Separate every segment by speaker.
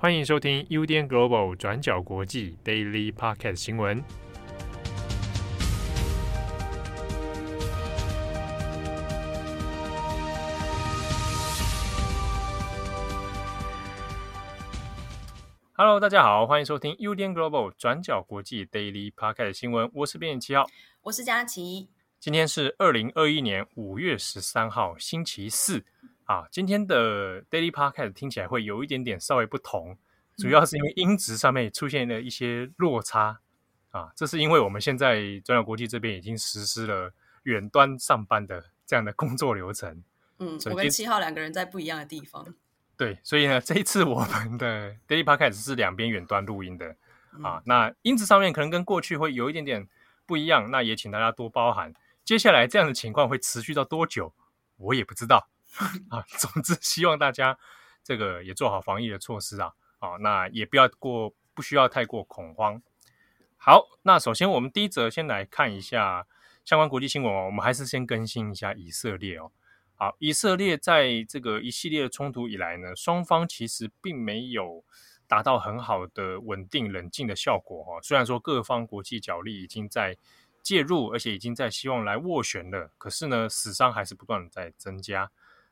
Speaker 1: 欢迎收听 UDN Global 转角国际 Daily Pocket 新闻。Hello，大家好，欢迎收听 UDN Global 转角国际 Daily Pocket 新闻。我是编辑七号，
Speaker 2: 我是佳琪。
Speaker 1: 今天是二零二一年五月十三号，星期四。啊，今天的 Daily Podcast 听起来会有一点点稍微不同，主要是因为音质上面出现了一些落差啊。这是因为我们现在转角国际这边已经实施了远端上班的这样的工作流程。
Speaker 2: 嗯，我跟七号两个人在不一样的地方。
Speaker 1: 对，所以呢，这一次我们的 Daily Podcast 是两边远端录音的啊。那音质上面可能跟过去会有一点点不一样，那也请大家多包涵。接下来这样的情况会持续到多久，我也不知道。啊，总之希望大家这个也做好防疫的措施啊，啊，那也不要过，不需要太过恐慌。好，那首先我们第一则先来看一下相关国际新闻哦，我们还是先更新一下以色列哦。好，以色列在这个一系列的冲突以来呢，双方其实并没有达到很好的稳定冷静的效果哈。虽然说各方国际角力已经在介入，而且已经在希望来斡旋了，可是呢，死伤还是不断的在增加。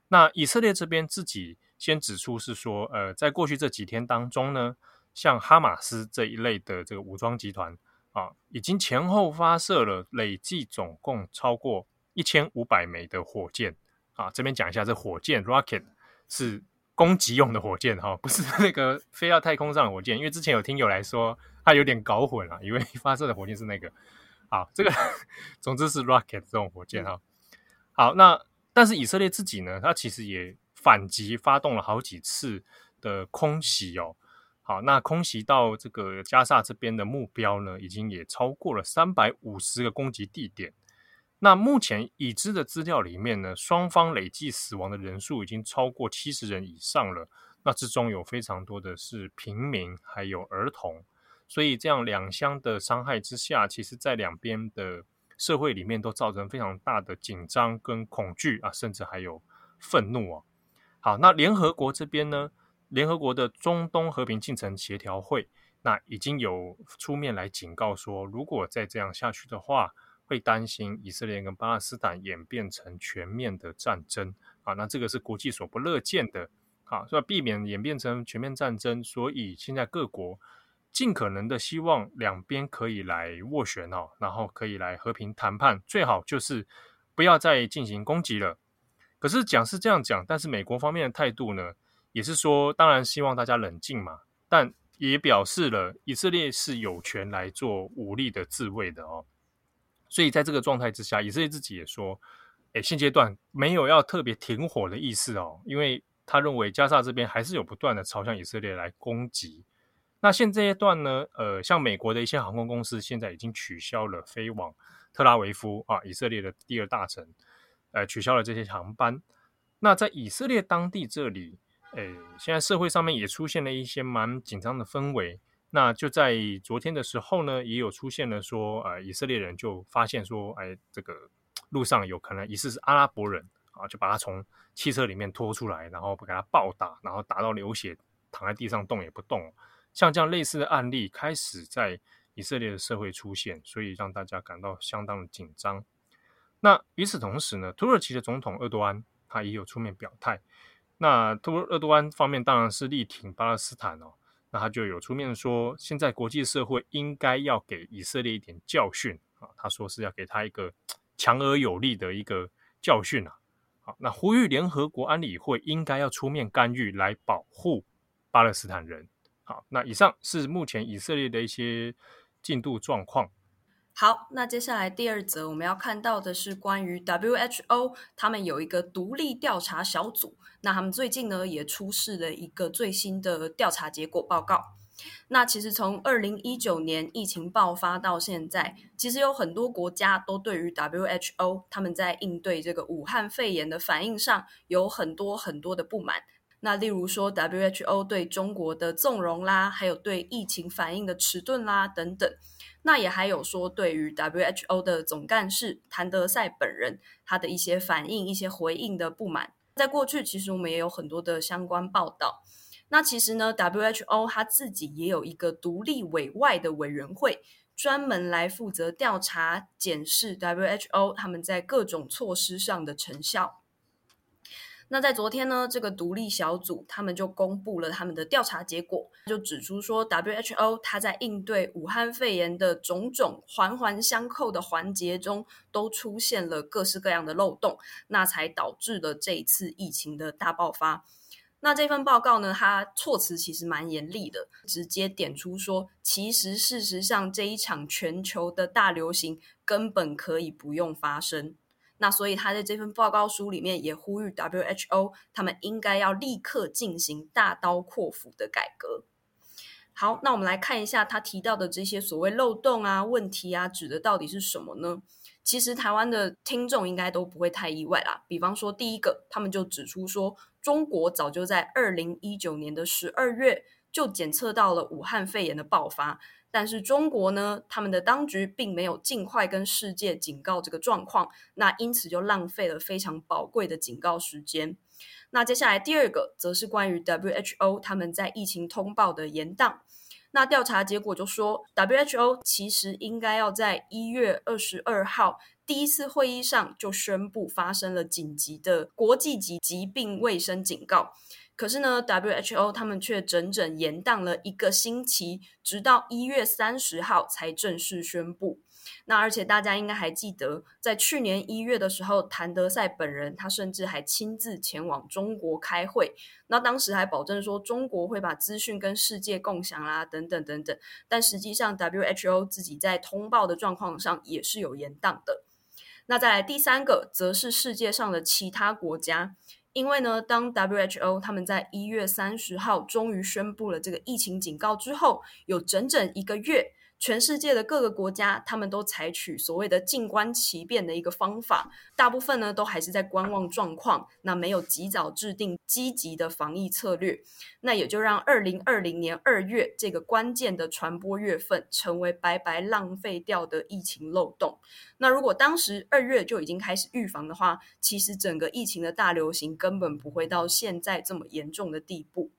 Speaker 1: 那以色列这边自己先指出是说，呃，在过去这几天当中呢，像哈马斯这一类的这个武装集团啊，已经前后发射了累计总共超过一千五百枚的火箭啊。这边讲一下，这火箭 rocket 是攻击用的火箭哈，不是那个飞到太空上的火箭，因为之前有听友来说他有点搞混了，以为 发射的火箭是那个。好，这个 总之是 rocket 这种火箭哈。好，那。但是以色列自己呢，他其实也反击，发动了好几次的空袭哦。好，那空袭到这个加萨这边的目标呢，已经也超过了三百五十个攻击地点。那目前已知的资料里面呢，双方累计死亡的人数已经超过七十人以上了。那之中有非常多的是平民，还有儿童。所以这样两相的伤害之下，其实在两边的。社会里面都造成非常大的紧张跟恐惧啊，甚至还有愤怒啊。好，那联合国这边呢，联合国的中东和平进程协调会，那已经有出面来警告说，如果再这样下去的话，会担心以色列跟巴勒斯坦演变成全面的战争啊。那这个是国际所不乐见的啊，所以避免演变成全面战争，所以现在各国。尽可能的希望两边可以来斡旋哦，然后可以来和平谈判，最好就是不要再进行攻击了。可是讲是这样讲，但是美国方面的态度呢，也是说，当然希望大家冷静嘛，但也表示了以色列是有权来做武力的自卫的哦。所以在这个状态之下，以色列自己也说，诶，现阶段没有要特别停火的意思哦，因为他认为加沙这边还是有不断的朝向以色列来攻击。那现阶段呢，呃，像美国的一些航空公司现在已经取消了飞往特拉维夫啊，以色列的第二大城，呃，取消了这些航班。那在以色列当地这里，诶，现在社会上面也出现了一些蛮紧张的氛围。那就在昨天的时候呢，也有出现了说，呃，以色列人就发现说，哎，这个路上有可能疑似是阿拉伯人啊，就把他从汽车里面拖出来，然后给他暴打，然后打到流血，躺在地上动也不动。像这样类似的案例开始在以色列的社会出现，所以让大家感到相当的紧张。那与此同时呢，土耳其的总统厄多安他也有出面表态。那土厄多安方面当然是力挺巴勒斯坦哦，那他就有出面说，现在国际社会应该要给以色列一点教训啊。他说是要给他一个强而有力的一个教训啊。好，那呼吁联合国安理会应该要出面干预来保护巴勒斯坦人。好，那以上是目前以色列的一些进度状况。
Speaker 2: 好，那接下来第二则我们要看到的是关于 WHO，他们有一个独立调查小组，那他们最近呢也出示了一个最新的调查结果报告。那其实从二零一九年疫情爆发到现在，其实有很多国家都对于 WHO 他们在应对这个武汉肺炎的反应上有很多很多的不满。那例如说，WHO 对中国的纵容啦，还有对疫情反应的迟钝啦等等，那也还有说对于 WHO 的总干事谭德赛本人他的一些反应、一些回应的不满。在过去，其实我们也有很多的相关报道。那其实呢，WHO 它自己也有一个独立委外的委员会，专门来负责调查、检视 WHO 他们在各种措施上的成效。那在昨天呢，这个独立小组他们就公布了他们的调查结果，就指出说，WHO 它在应对武汉肺炎的种种环环相扣的环节中，都出现了各式各样的漏洞，那才导致了这一次疫情的大爆发。那这份报告呢，它措辞其实蛮严厉的，直接点出说，其实事实上这一场全球的大流行根本可以不用发生。那所以他在这份报告书里面也呼吁 WHO，他们应该要立刻进行大刀阔斧的改革。好，那我们来看一下他提到的这些所谓漏洞啊、问题啊，指的到底是什么呢？其实台湾的听众应该都不会太意外啦。比方说，第一个，他们就指出说，中国早就在二零一九年的十二月就检测到了武汉肺炎的爆发。但是中国呢，他们的当局并没有尽快跟世界警告这个状况，那因此就浪费了非常宝贵的警告时间。那接下来第二个则是关于 WHO 他们在疫情通报的延宕。那调查结果就说，WHO 其实应该要在一月二十二号第一次会议上就宣布发生了紧急的国际级疾病卫生警告。可是呢，WHO 他们却整整延宕了一个星期，直到一月三十号才正式宣布。那而且大家应该还记得，在去年一月的时候，谭德塞本人他甚至还亲自前往中国开会，那当时还保证说中国会把资讯跟世界共享啦，等等等等。但实际上，WHO 自己在通报的状况上也是有延宕的。那再来第三个，则是世界上的其他国家。因为呢，当 WHO 他们在一月三十号终于宣布了这个疫情警告之后，有整整一个月。全世界的各个国家，他们都采取所谓的静观其变的一个方法，大部分呢都还是在观望状况，那没有及早制定积极的防疫策略，那也就让二零二零年二月这个关键的传播月份成为白白浪费掉的疫情漏洞。那如果当时二月就已经开始预防的话，其实整个疫情的大流行根本不会到现在这么严重的地步。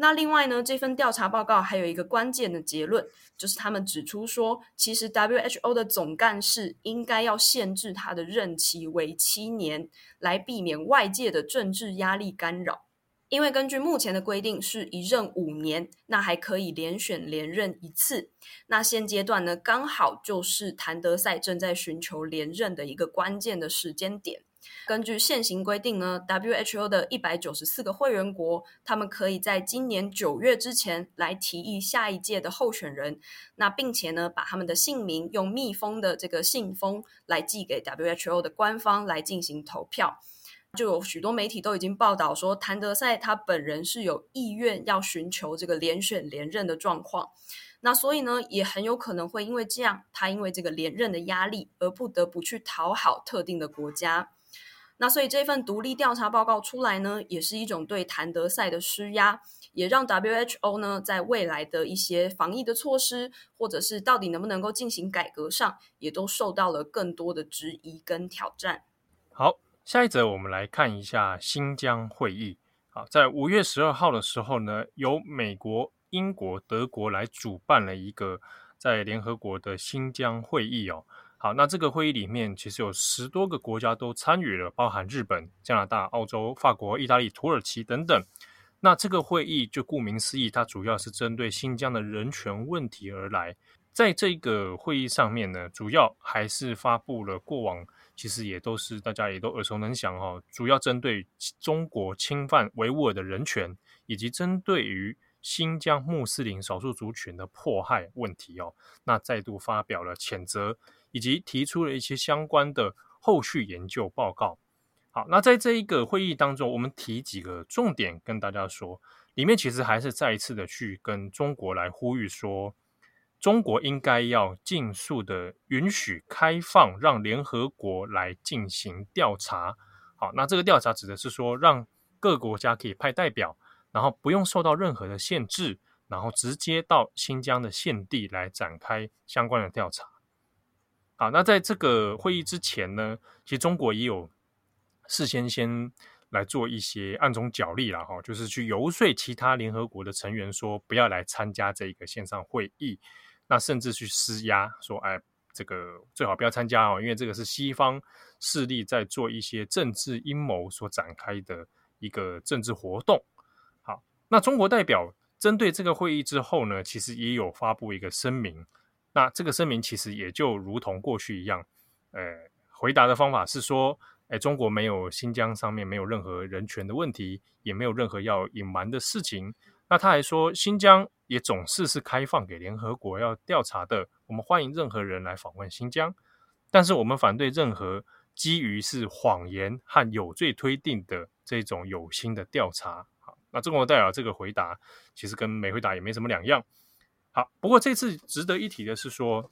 Speaker 2: 那另外呢，这份调查报告还有一个关键的结论，就是他们指出说，其实 WHO 的总干事应该要限制他的任期为七年，来避免外界的政治压力干扰。因为根据目前的规定是一任五年，那还可以连选连任一次。那现阶段呢，刚好就是谭德赛正在寻求连任的一个关键的时间点。根据现行规定呢，WHO 的一百九十四个会员国，他们可以在今年九月之前来提议下一届的候选人，那并且呢，把他们的姓名用密封的这个信封来寄给 WHO 的官方来进行投票。就有许多媒体都已经报道说，谭德赛他本人是有意愿要寻求这个连选连任的状况。那所以呢，也很有可能会因为这样，他因为这个连任的压力而不得不去讨好特定的国家。那所以这份独立调查报告出来呢，也是一种对谭德赛的施压，也让 WHO 呢在未来的一些防疫的措施，或者是到底能不能够进行改革上，也都受到了更多的质疑跟挑战。
Speaker 1: 好，下一则我们来看一下新疆会议。好，在五月十二号的时候呢，由美国、英国、德国来主办了一个在联合国的新疆会议哦。好，那这个会议里面其实有十多个国家都参与了，包含日本、加拿大、澳洲、法国、意大利、土耳其等等。那这个会议就顾名思义，它主要是针对新疆的人权问题而来。在这个会议上面呢，主要还是发布了过往其实也都是大家也都耳熟能详哈、哦，主要针对中国侵犯维吾尔的人权，以及针对于新疆穆斯林少数族群的迫害问题哦，那再度发表了谴责。以及提出了一些相关的后续研究报告。好，那在这一个会议当中，我们提几个重点跟大家说。里面其实还是再一次的去跟中国来呼吁说，中国应该要尽速的允许开放，让联合国来进行调查。好，那这个调查指的是说，让各国家可以派代表，然后不用受到任何的限制，然后直接到新疆的县地来展开相关的调查。好，那在这个会议之前呢，其实中国也有事先先来做一些暗中角力了哈，就是去游说其他联合国的成员说不要来参加这个线上会议，那甚至去施压说，哎，这个最好不要参加哦，因为这个是西方势力在做一些政治阴谋所展开的一个政治活动。那中国代表针对这个会议之后呢，其实也有发布一个声明，那这个声明其实也就如同过去一样，呃，回答的方法是说。哎，中国没有新疆上面没有任何人权的问题，也没有任何要隐瞒的事情。那他还说，新疆也总是是开放给联合国要调查的，我们欢迎任何人来访问新疆，但是我们反对任何基于是谎言和有罪推定的这种有心的调查。中国代表这个回答其实跟没回答也没什么两样。好，不过这次值得一提的是说。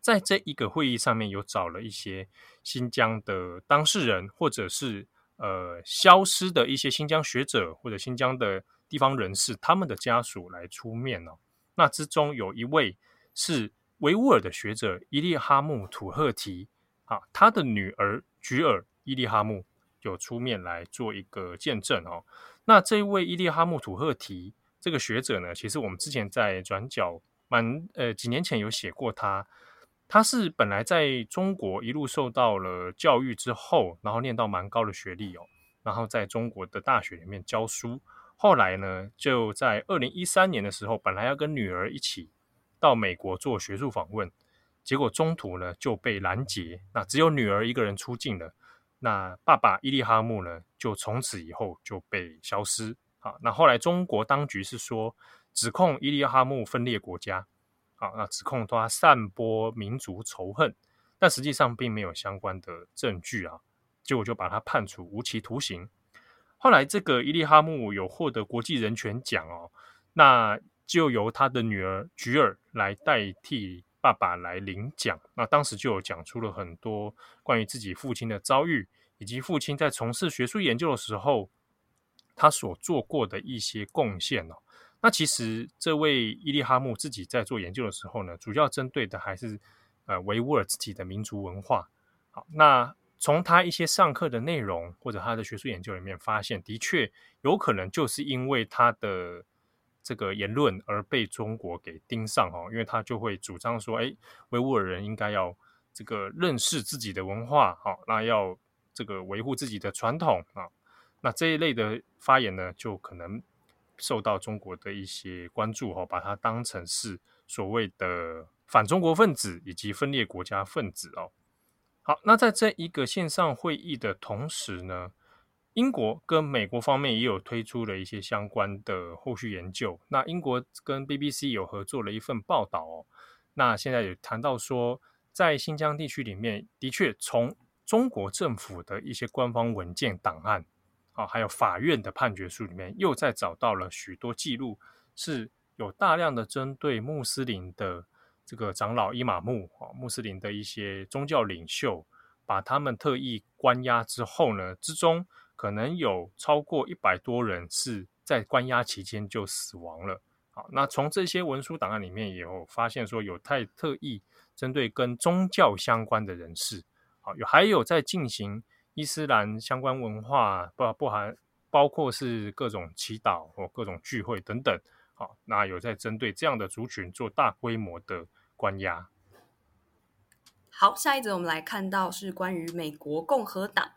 Speaker 1: 在这一个会议上面，有找了一些新疆的当事人，或者是呃消失的一些新疆学者或者新疆的地方人士，他们的家属来出面哦。那之中有一位是维吾尔的学者伊利哈木土赫提啊，他的女儿菊尔伊利哈木有出面来做一个见证哦。那这一位伊利哈木土赫提这个学者呢，其实我们之前在转角蛮呃几年前有写过他。他是本来在中国一路受到了教育之后，然后念到蛮高的学历哦，然后在中国的大学里面教书。后来呢，就在二零一三年的时候，本来要跟女儿一起到美国做学术访问，结果中途呢就被拦截，那只有女儿一个人出境了。那爸爸伊利哈木呢，就从此以后就被消失。好，那后来中国当局是说，指控伊利哈木分裂国家。好，那指控他散播民族仇恨，但实际上并没有相关的证据啊，结果就把他判处无期徒刑。后来这个伊利哈木有获得国际人权奖哦，那就由他的女儿菊尔来代替爸爸来领奖。那当时就有讲出了很多关于自己父亲的遭遇，以及父亲在从事学术研究的时候，他所做过的一些贡献哦。那其实这位伊利哈木自己在做研究的时候呢，主要针对的还是呃维吾尔自己的民族文化。好，那从他一些上课的内容或者他的学术研究里面发现，的确有可能就是因为他的这个言论而被中国给盯上哦，因为他就会主张说，哎，维吾尔人应该要这个认识自己的文化，好，那要这个维护自己的传统啊，那这一类的发言呢，就可能。受到中国的一些关注，哈，把它当成是所谓的反中国分子以及分裂国家分子哦。好，那在这一个线上会议的同时呢，英国跟美国方面也有推出了一些相关的后续研究。那英国跟 BBC 有合作了一份报道哦。那现在有谈到说，在新疆地区里面，的确从中国政府的一些官方文件档案。啊，还有法院的判决书里面又再找到了许多记录，是有大量的针对穆斯林的这个长老伊玛目啊，穆斯林的一些宗教领袖，把他们特意关押之后呢，之中可能有超过一百多人是在关押期间就死亡了。好，那从这些文书档案里面也有发现说，有太特意针对跟宗教相关的人士，好，有还有在进行。伊斯兰相关文化不不含包括是各种祈祷或各种聚会等等，好，那有在针对这样的族群做大规模的关押。
Speaker 2: 好，下一则我们来看到是关于美国共和党。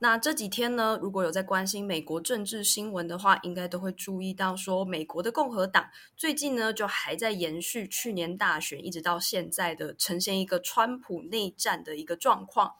Speaker 2: 那这几天呢，如果有在关心美国政治新闻的话，应该都会注意到说，美国的共和党最近呢就还在延续去年大选一直到现在的呈现一个川普内战的一个状况。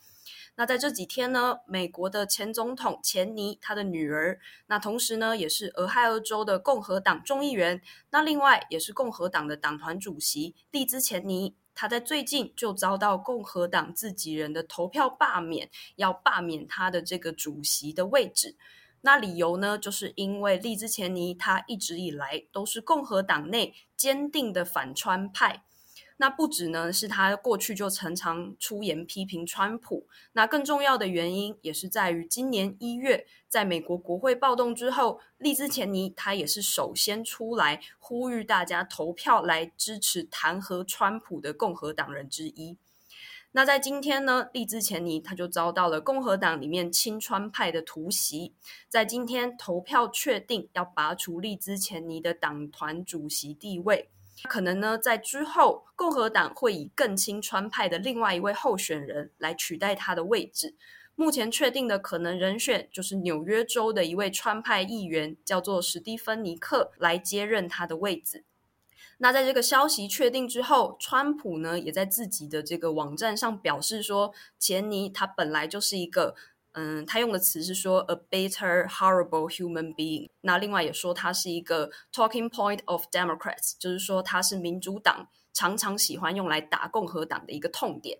Speaker 2: 那在这几天呢，美国的前总统钱尼，他的女儿，那同时呢，也是俄亥俄州的共和党众议员，那另外也是共和党的党团主席利兹钱尼，他在最近就遭到共和党自己人的投票罢免，要罢免他的这个主席的位置。那理由呢，就是因为利兹钱尼他一直以来都是共和党内坚定的反川派。那不止呢，是他过去就常常出言批评川普。那更重要的原因，也是在于今年一月，在美国国会暴动之后，利兹钱尼他也是首先出来呼吁大家投票来支持弹劾川普的共和党人之一。那在今天呢，利兹钱尼他就遭到了共和党里面亲川派的突袭，在今天投票确定要拔除利兹钱尼的党团主席地位。可能呢，在之后共和党会以更亲川派的另外一位候选人来取代他的位置。目前确定的可能人选就是纽约州的一位川派议员，叫做史蒂芬尼克，来接任他的位置。那在这个消息确定之后，川普呢也在自己的这个网站上表示说，钱尼他本来就是一个，嗯，他用的词是说 a bitter, horrible human being。那另外也说他是一个 talking point of Democrats，就是说他是民主党常常喜欢用来打共和党的一个痛点。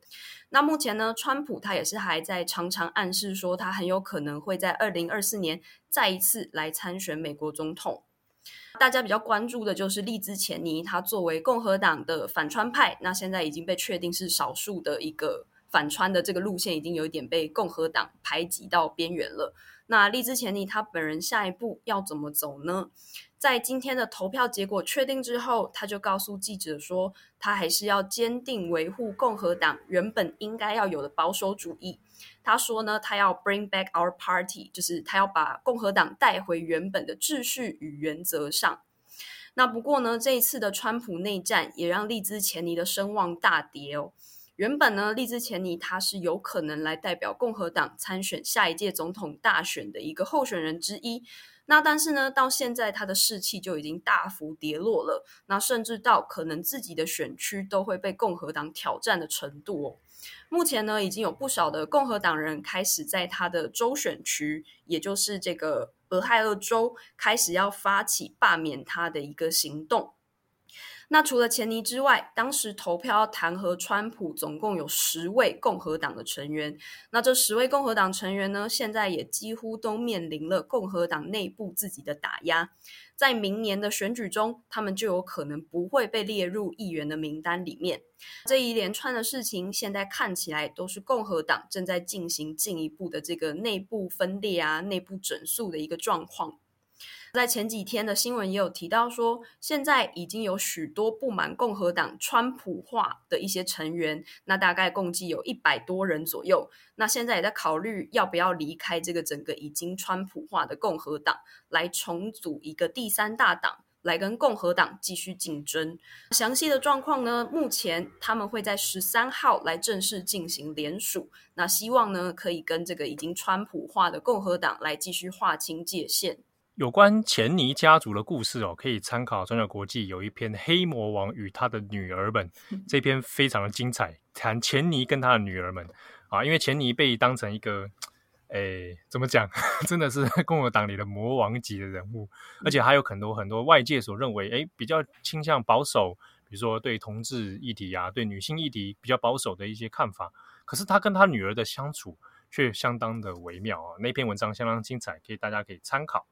Speaker 2: 那目前呢，川普他也是还在常常暗示说，他很有可能会在二零二四年再一次来参选美国总统。大家比较关注的就是利兹钱尼，他作为共和党的反川派，那现在已经被确定是少数的一个反川的这个路线，已经有一点被共和党排挤到边缘了。那利兹钱尼他本人下一步要怎么走呢？在今天的投票结果确定之后，他就告诉记者说，他还是要坚定维护共和党原本应该要有的保守主义。他说呢，他要 bring back our party，就是他要把共和党带回原本的秩序与原则上。那不过呢，这一次的川普内战也让利兹钱尼的声望大跌哦。原本呢，利兹钱尼他是有可能来代表共和党参选下一届总统大选的一个候选人之一。那但是呢，到现在他的士气就已经大幅跌落了，那甚至到可能自己的选区都会被共和党挑战的程度哦。目前呢，已经有不少的共和党人开始在他的州选区，也就是这个俄亥俄州，开始要发起罢免他的一个行动。那除了钱尼之外，当时投票弹劾川普总共有十位共和党的成员。那这十位共和党成员呢，现在也几乎都面临了共和党内部自己的打压。在明年的选举中，他们就有可能不会被列入议员的名单里面。这一连串的事情，现在看起来都是共和党正在进行进一步的这个内部分裂啊、内部整肃的一个状况。在前几天的新闻也有提到说，现在已经有许多不满共和党川普化的一些成员，那大概共计有一百多人左右。那现在也在考虑要不要离开这个整个已经川普化的共和党，来重组一个第三大党，来跟共和党继续竞争。详细的状况呢，目前他们会在十三号来正式进行联署，那希望呢可以跟这个已经川普化的共和党来继续划清界限。
Speaker 1: 有关钱尼家族的故事哦，可以参考转角国际有一篇《黑魔王与他的女儿们》，这篇非常的精彩，谈钱尼跟他的女儿们啊，因为钱尼被当成一个，诶，怎么讲，真的是 共和党里的魔王级的人物，而且还有很多很多外界所认为，诶，比较倾向保守，比如说对同志议题啊，对女性议题比较保守的一些看法，可是他跟他女儿的相处却相当的微妙啊，那篇文章相当精彩，可以大家可以参考。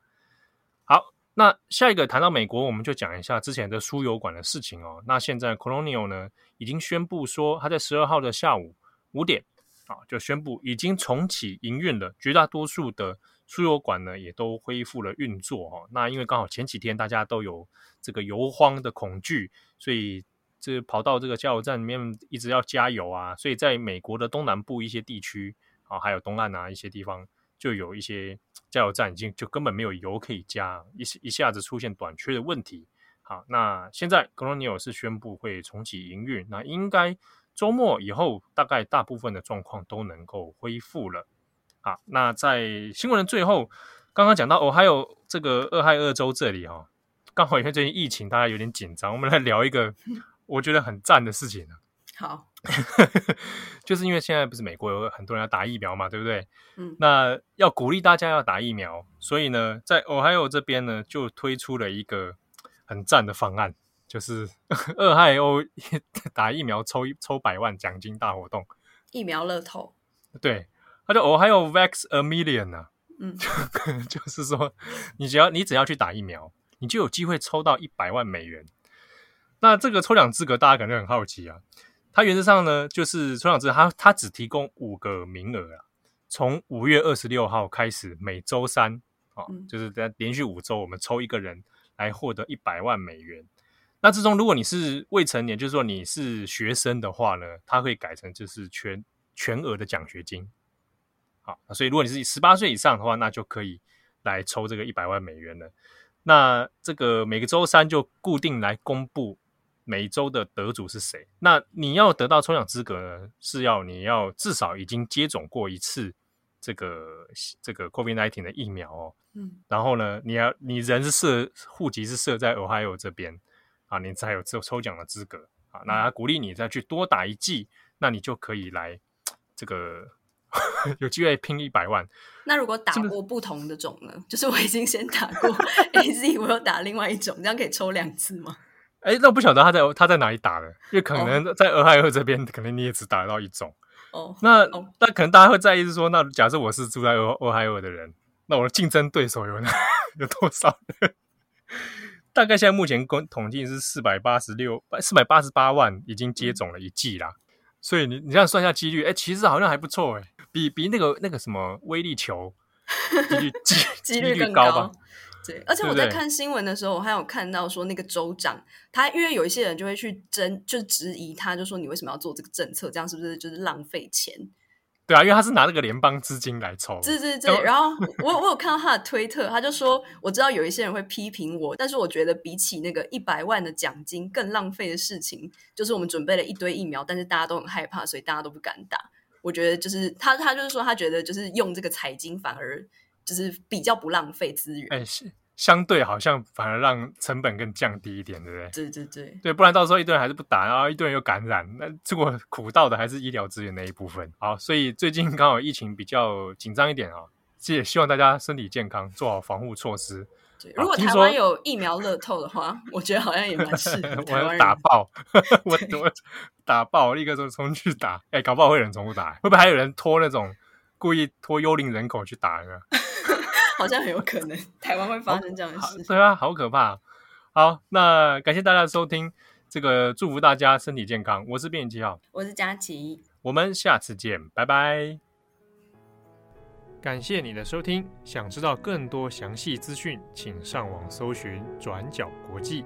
Speaker 1: 好，那下一个谈到美国，我们就讲一下之前的输油管的事情哦。那现在 Colonial 呢已经宣布说，他在十二号的下午五点啊，就宣布已经重启营运了。绝大多数的输油管呢也都恢复了运作哦。那因为刚好前几天大家都有这个油荒的恐惧，所以这跑到这个加油站里面一直要加油啊。所以在美国的东南部一些地区啊，还有东岸啊一些地方。就有一些加油站已经就根本没有油可以加，一一下子出现短缺的问题。好，那现在 Colonial 是宣布会重启营运，那应该周末以后大概大部分的状况都能够恢复了。好，那在新闻的最后，刚刚讲到哦，还有这个俄亥俄州这里哈、哦，刚好因为最近疫情大家有点紧张，我们来聊一个 我觉得很赞的事情。
Speaker 2: 好。
Speaker 1: 就是因为现在不是美国有很多人要打疫苗嘛，对不对？
Speaker 2: 嗯，
Speaker 1: 那要鼓励大家要打疫苗，所以呢，在 Ohio 这边呢，就推出了一个很赞的方案，就是 俄亥俄 打疫苗抽抽百万奖金大活动，
Speaker 2: 疫苗乐透。
Speaker 1: 对，它叫 Ohio Vax a Million 啊，
Speaker 2: 嗯，
Speaker 1: 就是说，你只要你只要去打疫苗，你就有机会抽到一百万美元。那这个抽奖资格，大家可能很好奇啊。它原则上呢，就是抽奖制，它它只提供五个名额啊。从五月二十六号开始，每周三啊，就是在连续五周，我们抽一个人来获得一百万美元。那之中，如果你是未成年，就是说你是学生的话呢，它会改成就是全全额的奖学金。好，所以如果你是十八岁以上的话，那就可以来抽这个一百万美元了。那这个每个周三就固定来公布每一周的得主是谁。那你要得到抽奖资格呢，是要你要至少已经接种过一次这个这个 COVID-19 的疫苗哦。嗯，然后呢，你要你人是设户籍是设在 Ohio 这边。啊，你才有抽抽奖的资格啊！那他鼓励你再去多打一剂，那你就可以来这个 有机会拼一百万。
Speaker 2: 那如果打过不同的种呢？就是我已经先打过 AZ，我又打另外一种，这样可以抽两次吗？
Speaker 1: 哎，那我不晓得他在他在哪里打的，因为可能在俄亥俄这边，可能你也只打得到一种。哦，那那、哦、可能大家会在意是说，那假设我是住在俄俄亥俄的人，那我的竞争对手有有多少人？大概现在目前公统计是四百八十六四百八十八万已经接种了一剂啦，所以你你这样算一下几率，哎、欸，其实好像还不错哎、欸，比比那个那个什么威力球 几率几率
Speaker 2: 更高吧？对，而且我在看新闻的时候，我还有看到说那个州长他，因为有一些人就会去争，就质疑他，就说你为什么要做这个政策？这样是不是就是浪费钱？
Speaker 1: 对啊，因为他是拿那个联邦资金来抽。
Speaker 2: 对对对，然后我我有看到他的推特，他就说，我知道有一些人会批评我，但是我觉得比起那个一百万的奖金更浪费的事情，就是我们准备了一堆疫苗，但是大家都很害怕，所以大家都不敢打。我觉得就是他他就是说，他觉得就是用这个彩金反而就是比较不浪费资源。
Speaker 1: 哎，是。相对好像反而让成本更降低一点，对不对？
Speaker 2: 对对对，
Speaker 1: 对，不然到时候一堆人还是不打，然后一堆人又感染，那结果苦到的还是医疗资源那一部分。好，所以最近刚好疫情比较紧张一点啊，也希望大家身体健康，做好防护措施。
Speaker 2: 对，如果台湾有疫苗乐透的话，我觉得好像也蛮适合。
Speaker 1: 我要打爆，我我打爆，立刻就冲去打。哎、欸，搞不好会有人重复打，会不会还有人拖那种故意拖幽灵人口去打呢？
Speaker 2: 好像很有可能，台湾会发生这样的事。
Speaker 1: 对啊，好可怕。好，那感谢大家的收听，这个祝福大家身体健康。我是编辑七号，
Speaker 2: 我是佳琪，
Speaker 1: 我们下次见，拜拜。感谢你的收听，想知道更多详细资讯，请上网搜寻转角国际。